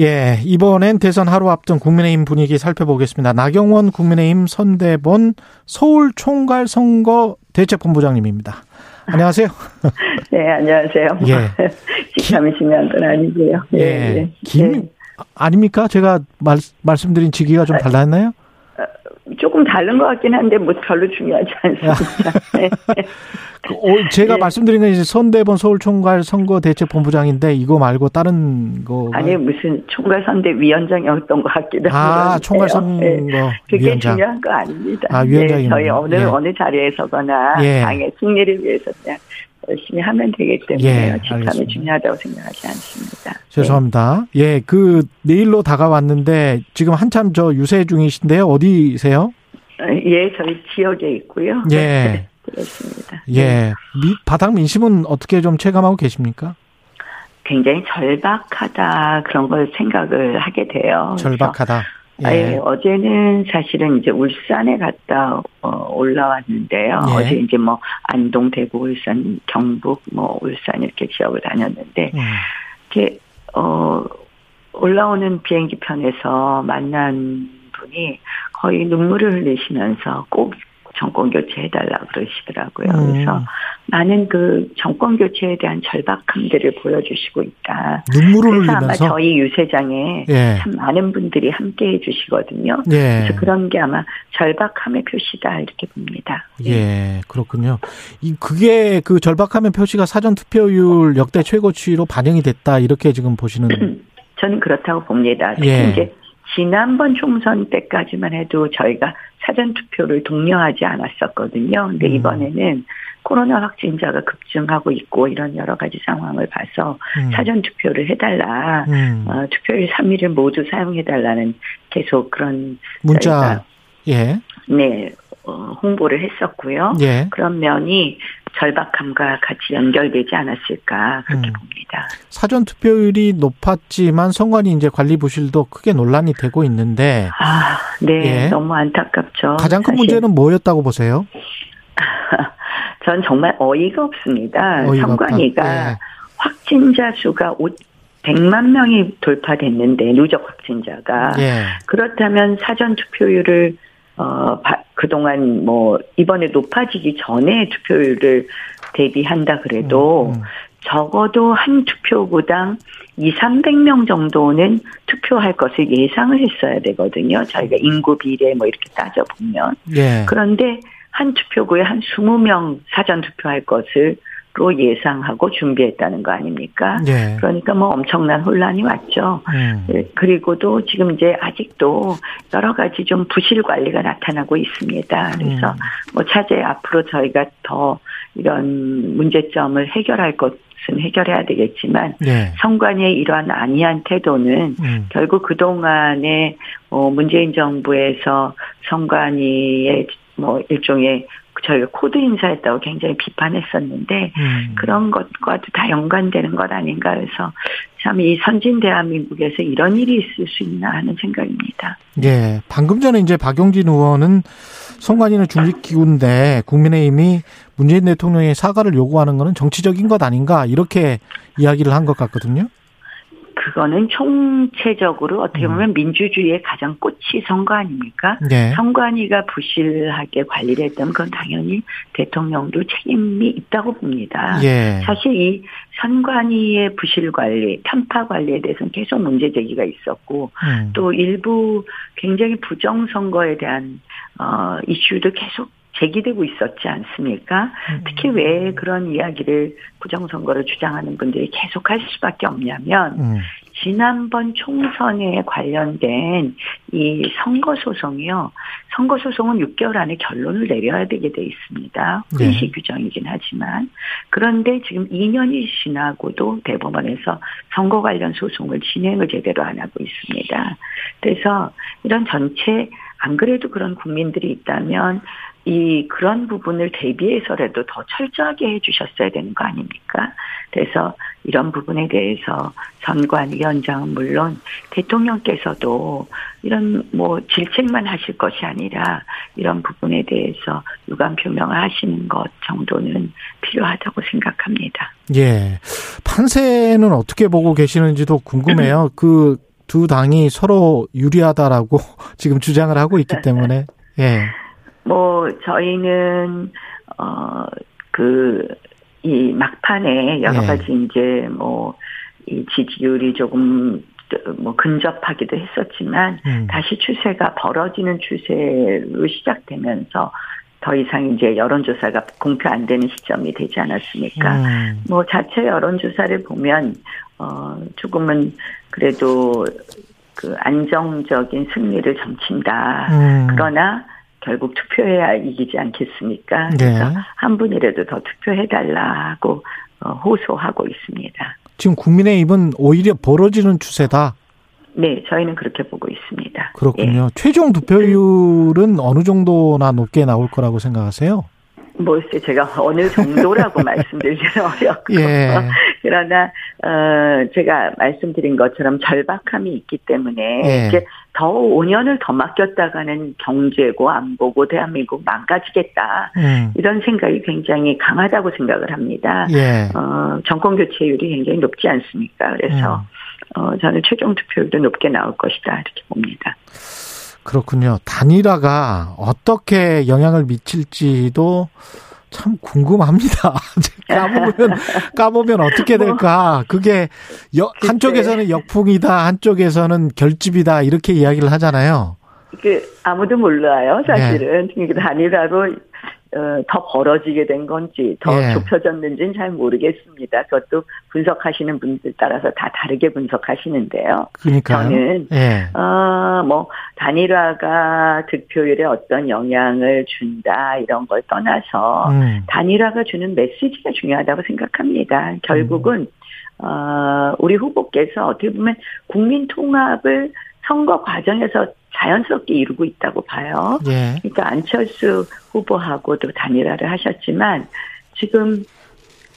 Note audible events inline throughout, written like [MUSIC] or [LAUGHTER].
예, 이번엔 대선 하루 앞둔 국민의힘 분위기 살펴보겠습니다. 나경원 국민의힘 선대본 서울 총괄 선거 대책본부장님입니다. 안녕하세요. [LAUGHS] 네, 안녕하세요. 예. [LAUGHS] 직함이시면 건 아니고요. 예. 예. 김 예. 아닙니까? 제가 말, 말씀드린 직위가 좀 달랐나요? 조금 다른 것 같긴 한데 뭐 별로 중요하지 않습니다. [LAUGHS] 네. 그, 어, 제가 네. 말씀드린 건 이제 선대본 서울총괄 선거대책본부장인데 이거 말고 다른 거 아니 무슨 총괄 선대 위원장이었던 것 같기도 하고 아 총괄 선거 네. 그게 위원장. 중요한 거 아닙니다. 아 위원장이 네, 저희 어느 예. 어느 자리에서거나 예. 당의 승리를 위해서 그냥 열심히 하면 되기 때문에 예, 직함이 중요하다고 생각하지 않습니다. 죄송합니다. 네. 예, 그 내일로 다가왔는데 지금 한참 저 유세 중이신데요. 어디세요? 예, 저희 지역에 있고요. 예. 네, 그렇습니다. 예. 네. 바닥 민심은 어떻게 좀 체감하고 계십니까? 굉장히 절박하다 그런 걸 생각을 하게 돼요. 절박하다. 예. 예. 어제는 사실은 이제 울산에 갔다 어, 올라왔는데요. 예. 어제 이제 뭐 안동, 대구, 울산, 경북, 뭐 울산 이렇게 지역을 다녔는데 음. 이렇게 어 올라오는 비행기 편에서 만난 분이 거의 눈물을 흘리시면서 꼭 정권 교체해달라 그러시더라고요. 음. 그래서 많은 그 정권 교체에 대한 절박함들을 보여주시고 있다. 눈물을 그래서 흘리면서 아마 저희 유세장에 예. 참 많은 분들이 함께 해 주시거든요. 예. 그래서 그런 게 아마 절박함의 표시다 이렇게 봅니다. 예, 예 그렇군요. 이 그게 그 절박함의 표시가 사전 투표율 역대 최고치로 반영이 됐다 이렇게 지금 보시는. [CLEARS THROAT] 저는 그렇다고 봅니다. 특히 예. 이제 지난번 총선 때까지만 해도 저희가 사전 투표를 독려하지 않았었거든요. 근데 음. 이번에는 코로나 확진자가 급증하고 있고 이런 여러 가지 상황을 봐서 음. 사전 투표를 해달라. 음. 어, 투표일 3일을 모두 사용해달라는 계속 그런 문자 예. 네 어, 홍보를 했었고요. 예. 그런 면이 절박함과 같이 연결되지 않았을까 그렇게 음. 봅니다. 사전 투표율이 높았지만 선관위 이제 관리 부실도 크게 논란이 되고 있는데 아, 네, 예. 너무 안타깝죠. 가장 큰 사실. 문제는 뭐였다고 보세요? [LAUGHS] 전 정말 어이가 없습니다. 어이가 선관위가 예. 확진자 수가 100만 명이 돌파됐는데 누적 확진자가 예. 그렇다면 사전 투표율을 어, 그동안 뭐, 이번에 높아지기 전에 투표율을 대비한다 그래도 음, 음. 적어도 한 투표구당 2, 300명 정도는 투표할 것을 예상을 했어야 되거든요. 저희가 인구 비례 뭐 이렇게 따져보면. 예. 그런데 한 투표구에 한 20명 사전 투표할 것을 로 예상하고 준비했다는 거 아닙니까? 네. 그러니까 뭐 엄청난 혼란이 왔죠. 음. 그리고도 지금 이제 아직도 여러 가지 좀 부실 관리가 나타나고 있습니다. 그래서 음. 뭐 차제 앞으로 저희가 더 이런 문제점을 해결할 것 것은 해결해야 되겠지만 네. 선관위의 이러한 안이한 태도는 음. 결국 그 동안에 어 문재인 정부에서 선관위의 뭐 일종의 저희가 코드 인사했다고 굉장히 비판했었는데 음. 그런 것과도 다 연관되는 것 아닌가 해서 참 이 선진 대한민국에서 이런 일이 있을 수 있나 하는 생각입니다. 예. 방금 전에 이제 박용진 의원은 선관위는 중립기구인데 국민의힘이 문재인 대통령의 사과를 요구하는 것은 정치적인 것 아닌가 이렇게 이야기를 한 것 같거든요. 그거는 총체적으로 어떻게 음. 보면 음. 민주주의의 가장 꽃이 선거 아닙니까? 네. 선관위가 부실하게 관리를 했다면 그건 당연히 대통령도 책임이 있다고 봅니다. 예. 사실 이 선관위의 부실 관리, 편파 관리에 대해서는 계속 문제 제기가 있었고 음. 또 일부 굉장히 부정 선거에 대한 어 이슈도 계속 제기되고 있었지 않습니까? 음. 특히 왜 그런 이야기를 부정선거를 주장하는 분들이 계속 할 수밖에 없냐면, 음. 지난번 총선에 관련된 이 선거 소송이요. 선거 소송은 6개월 안에 결론을 내려야 되게 돼 있습니다. 훈시 네. 규정이긴 하지만. 그런데 지금 2년이 지나고도 대법원에서 선거 관련 소송을 진행을 제대로 안 하고 있습니다. 그래서 이런 전체 안 그래도 그런 국민들이 있다면 이 그런 부분을 대비해서라도 더 철저하게 해주셨어야 되는 거 아닙니까? 그래서 이런 부분에 대해서 선관위원장은 물론 대통령께서도 이런 뭐 질책만 하실 것이 아니라 이런 부분에 대해서 유감 표명을 하시는 것 정도는 필요하다고 생각합니다. 예. 판세는 어떻게 보고 계시는지도 궁금해요. [LAUGHS] 그 두 당이 서로 유리하다라고 [LAUGHS] 지금 주장을 하고 있기 때문에 예. 뭐 저희는 어그 이 막판에 여러 예. 가지 이제 뭐 이 지지율이 조금 뭐 근접하기도 했었지만 음. 다시 추세가 벌어지는 추세로 시작되면서 더 이상 이제 여론조사가 공표 안 되는 시점이 되지 않았습니까? 음. 뭐 자체 여론조사를 보면 어 조금은 그래도 그 안정적인 승리를 점친다. 음. 그러나 결국 투표해야 이기지 않겠습니까? 네. 그래서 한 분이라도 더 투표해달라고 어, 호소하고 있습니다. 지금 국민의힘은 오히려 벌어지는 추세다. 네, 저희는 그렇게 보고 있습니다. 그렇군요. 예. 최종 투표율은 어느 정도나 높게 나올 거라고 생각하세요? 뭐글쎄 제가 어느 정도라고 [LAUGHS] 말씀드리기는 어렵고 예. 그러나 어 제가 말씀드린 것처럼 절박함이 있기 때문에 예. 이제 더 5년을 더 맡겼다가는 경제고 안보고 대한민국 망가지겠다 음. 이런 생각이 굉장히 강하다고 생각을 합니다. 예. 어 정권 교체율이 굉장히 높지 않습니까? 그래서 음. 어 저는 최종 투표율도 높게 나올 것이다 이렇게 봅니다. 그렇군요. 단일화가 어떻게 영향을 미칠지도 참 궁금합니다. [LAUGHS] 까보면 까보면 어떻게 뭐 될까? 그게 여, 한쪽에서는 역풍이다, 한쪽에서는 결집이다 이렇게 이야기를 하잖아요. 그 아무도 몰라요, 사실은. 네. 단일화로 어, 더 벌어지게 된 건지 더 예. 좁혀졌는지는 잘 모르겠습니다. 그것도 분석하시는 분들 따라서 다 다르게 분석하시는데요. 그러니까 저는 예. 어 뭐 단일화가 득표율에 어떤 영향을 준다 이런 걸 떠나서 음. 단일화가 주는 메시지가 중요하다고 생각합니다. 결국은 음. 어 우리 후보께서 어떻게 보면 국민 통합을 선거 과정에서 자연스럽게 이루고 있다고 봐요. 예. 그러니까 안철수 후보하고도 단일화를 하셨지만 지금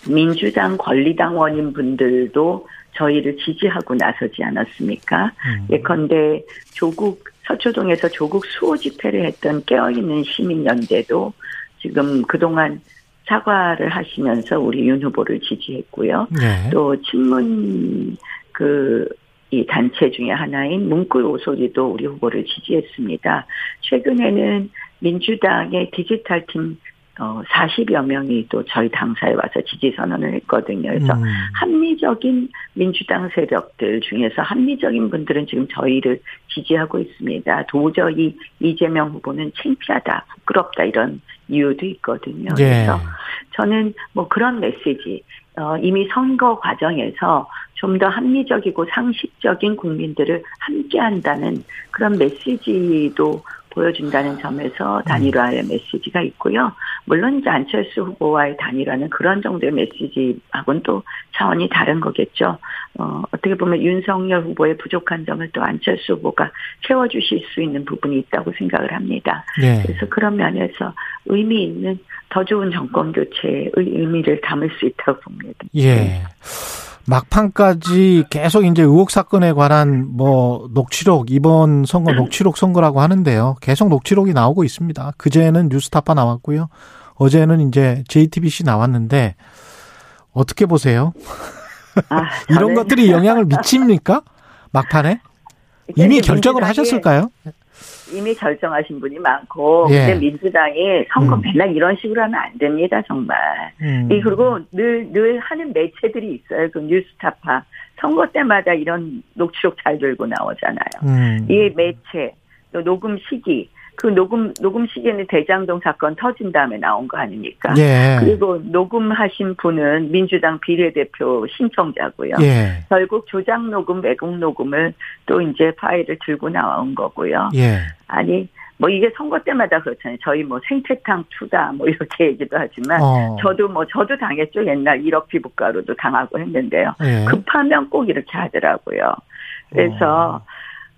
민주당 권리당원인 분들도 저희를 지지하고 나서지 않았습니까? 음. 예컨대 조국 서초동에서 조국 수호 집회를 했던 깨어있는 시민연대도 지금 그동안 사과를 하시면서 우리 윤 후보를 지지했고요. 네. 또 친문 그 이 단체 중에 하나인 문구 오소리도 우리 후보를 지지했습니다. 최근에는 민주당의 디지털 팀 어, 40여 명이 또 저희 당사에 와서 지지 선언을 했거든요. 그래서 음. 합리적인 민주당 세력들 중에서 합리적인 분들은 지금 저희를 지지하고 있습니다. 도저히 이재명 후보는 창피하다, 부끄럽다 이런 이유도 있거든요. 예. 그래서 저는 뭐 그런 메시지, 어, 이미 선거 과정에서 좀 더 합리적이고 상식적인 국민들을 함께 한다는 그런 메시지도 보여준다는 점에서 단일화의 음. 메시지가 있고요. 물론 이제 안철수 후보와의 단일화는 그런 정도의 메시지하고는 또 차원이 다른 거겠죠. 어, 어떻게 보면 윤석열 후보의 부족한 점을 또 안철수 후보가 채워주실 수 있는 부분이 있다고 생각을 합니다. 네. 그래서 그런 면에서 의미 있는 더 좋은 정권 교체의 의미를 담을 수 있다고 봅니다. 예. 막판까지 계속 이제 의혹 사건에 관한 뭐 녹취록 이번 선거 음. [CLEARS THROAT] 녹취록 선거라고 하는데요. 계속 녹취록이 나오고 있습니다. 그제는 뉴스타파 나왔고요. 어제는 이제 JTBC 나왔는데 어떻게 보세요? 아, [LAUGHS] 이런 것들이 영향을 미칩니까? 막판에? 이미 결정을 하셨을까요? 이미 결정하신 분이 많고 예. 근데 민주당이 선거 음. 맨날 이런 식으로 하면 안 됩니다 정말. 음. 그리고 늘 늘 하는 매체들이 있어요. 그 뉴스타파 선거 때마다 이런 녹취록 잘 들고 나오잖아요. 음. 이 매체 또 녹음 시기 그 녹음 녹음 시기에는 대장동 사건 터진 다음에 나온 거 아닙니까? 예. 그리고 녹음하신 분은 민주당 비례대표 신청자고요. 예. 결국 조작 녹음, 왜곡 녹음을 또 이제 파일을 들고 나온 거고요. 예. 아니 뭐 이게 선거 때마다 그렇잖아요. 저희 뭐 생태탕 투다 뭐 이렇게 얘기도 하지만 어. 저도 뭐 저도 당했죠. 옛날 1억 피부가루도 당하고 했는데요. 예. 급하면 꼭 이렇게 하더라고요. 그래서 어.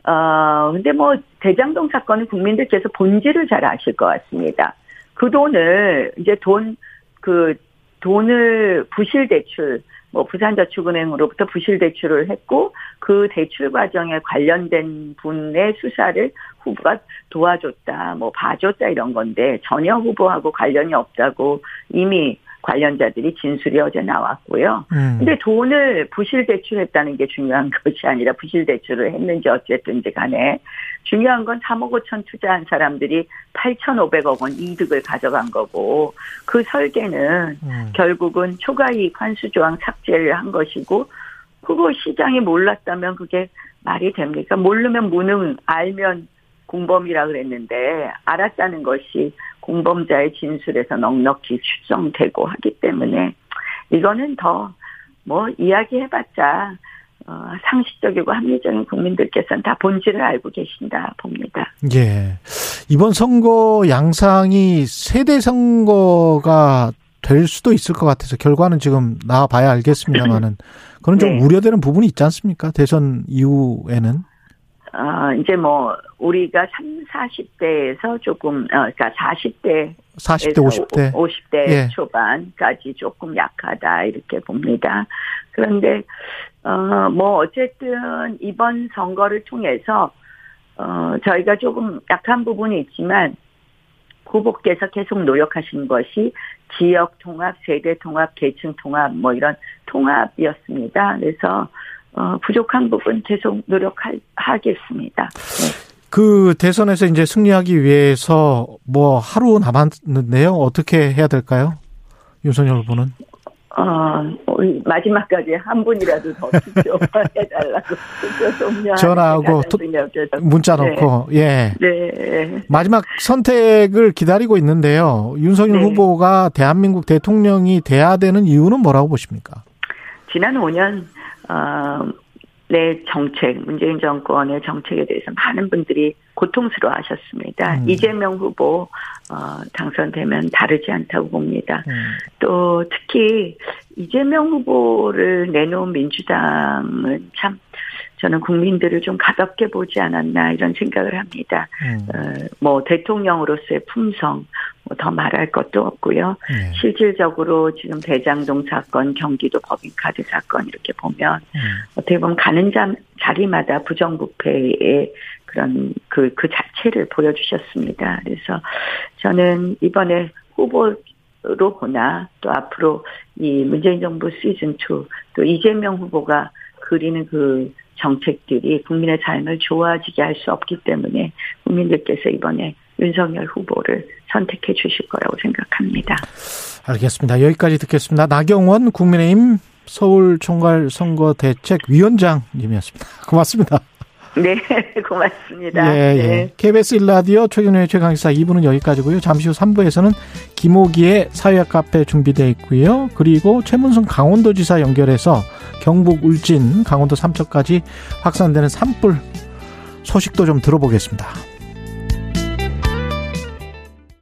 어, 근데 뭐, 대장동 사건은 국민들께서 본질을 잘 아실 것 같습니다. 그 돈을, 이제 돈, 그, 돈을 부실 대출, 뭐, 부산저축은행으로부터 부실 대출을 했고, 그 대출 과정에 관련된 분의 수사를 후보가 도와줬다, 뭐, 봐줬다 이런 건데, 전혀 후보하고 관련이 없다고 이미 관련자들이 진술이 어제 나왔고요. 음. 근데 돈을 부실 대출했다는 게 중요한 [LAUGHS] 것이 아니라 부실 대출을 했는지 어쨌든지 간에 중요한 건 3억 5천 투자한 사람들이 8,500억 원 이득을 가져간 거고 그 설계는 음. 결국은 초과이익 환수 조항 삭제를 한 것이고 그거 시장이 몰랐다면 그게 말이 됩니까? 모르면 무능, 알면 공범이라 그랬는데 알았다는 것이 공범자의 진술에서 넉넉히 추정되고 하기 때문에 이거는 더 뭐 이야기해봤자 어, 상식적이고 합리적인 국민들께서는 다 본질을 알고 계신다 봅니다. 예. 이번 선거 양상이 세대 선거가 될 수도 있을 것 같아서 결과는 지금 나와봐야 알겠습니다만은 [LAUGHS] 그런 좀 네. 우려되는 부분이 있지 않습니까? 대선 이후에는. 어, 이제 뭐, 우리가 3, 40대에서 조금, 어, 그러니까 40대. 40대, 50대. 50대 예. 초반까지 조금 약하다, 이렇게 봅니다. 그런데, 어, 뭐, 어쨌든 이번 선거를 통해서, 어, 저희가 조금 약한 부분이 있지만, 후보께서 계속 노력하신 것이 지역 통합, 세대 통합, 계층 통합, 뭐 이런 통합이었습니다. 그래서 어, 부족한 부분 계속 노력하겠습니다. 네. 그 대선에서 이제 승리하기 위해서 뭐 하루 남았는데요. 어떻게 해야 될까요? 윤석열 후보는? 어, 마지막까지 한 분이라도 더 투표해달라고 [LAUGHS] 전화하고 문자 넣고 네. 예. 네. 마지막 선택을 기다리고 있는데요. 윤석열 네. 후보가 대한민국 대통령이 돼야 되는 이유는 뭐라고 보십니까? 지난 5년 어, 내 정책, 문재인 정권의 정책에 대해서 많은 분들이 고통스러워 하셨습니다. 음. 이재명 후보, 어, 당선되면 다르지 않다고 봅니다. 음. 또 특히 이재명 후보를 내놓은 민주당은 참 저는 국민들을 좀 가볍게 보지 않았나 이런 생각을 합니다. 음. 어, 뭐 대통령으로서의 품성 뭐 더 말할 것도 없고요. 네. 실질적으로 지금 대장동 사건, 경기도 법인카드 사건 이렇게 보면 음. 어떻게 보면 가는 자, 자리마다 부정부패의 그런 그, 그 자체를 보여주셨습니다. 그래서 저는 이번에 후보 로 보나 또 앞으로 이 문재인 정부 시즌 2 또 이재명 후보가 그리는 그 정책들이 국민의 삶을 좋아지게 할 수 없기 때문에 국민들께서 이번에 윤석열 후보를 선택해 주실 거라고 생각합니다. 알겠습니다. 여기까지 듣겠습니다. 나경원 국민의힘 서울 총괄 선거 대책 위원장님이었습니다. 고맙습니다. 네, [LAUGHS] 고맙습니다. 예, 예. 네. KBS 1라디오 최경련의 최강시사 2부는 여기까지고요. 잠시 후 3부에서는 김호기의 사회학 카페 준비되어 있고요. 그리고 최문순 강원도지사 연결해서 경북 울진, 강원도 삼척까지 확산되는 산불 소식도 좀 들어보겠습니다.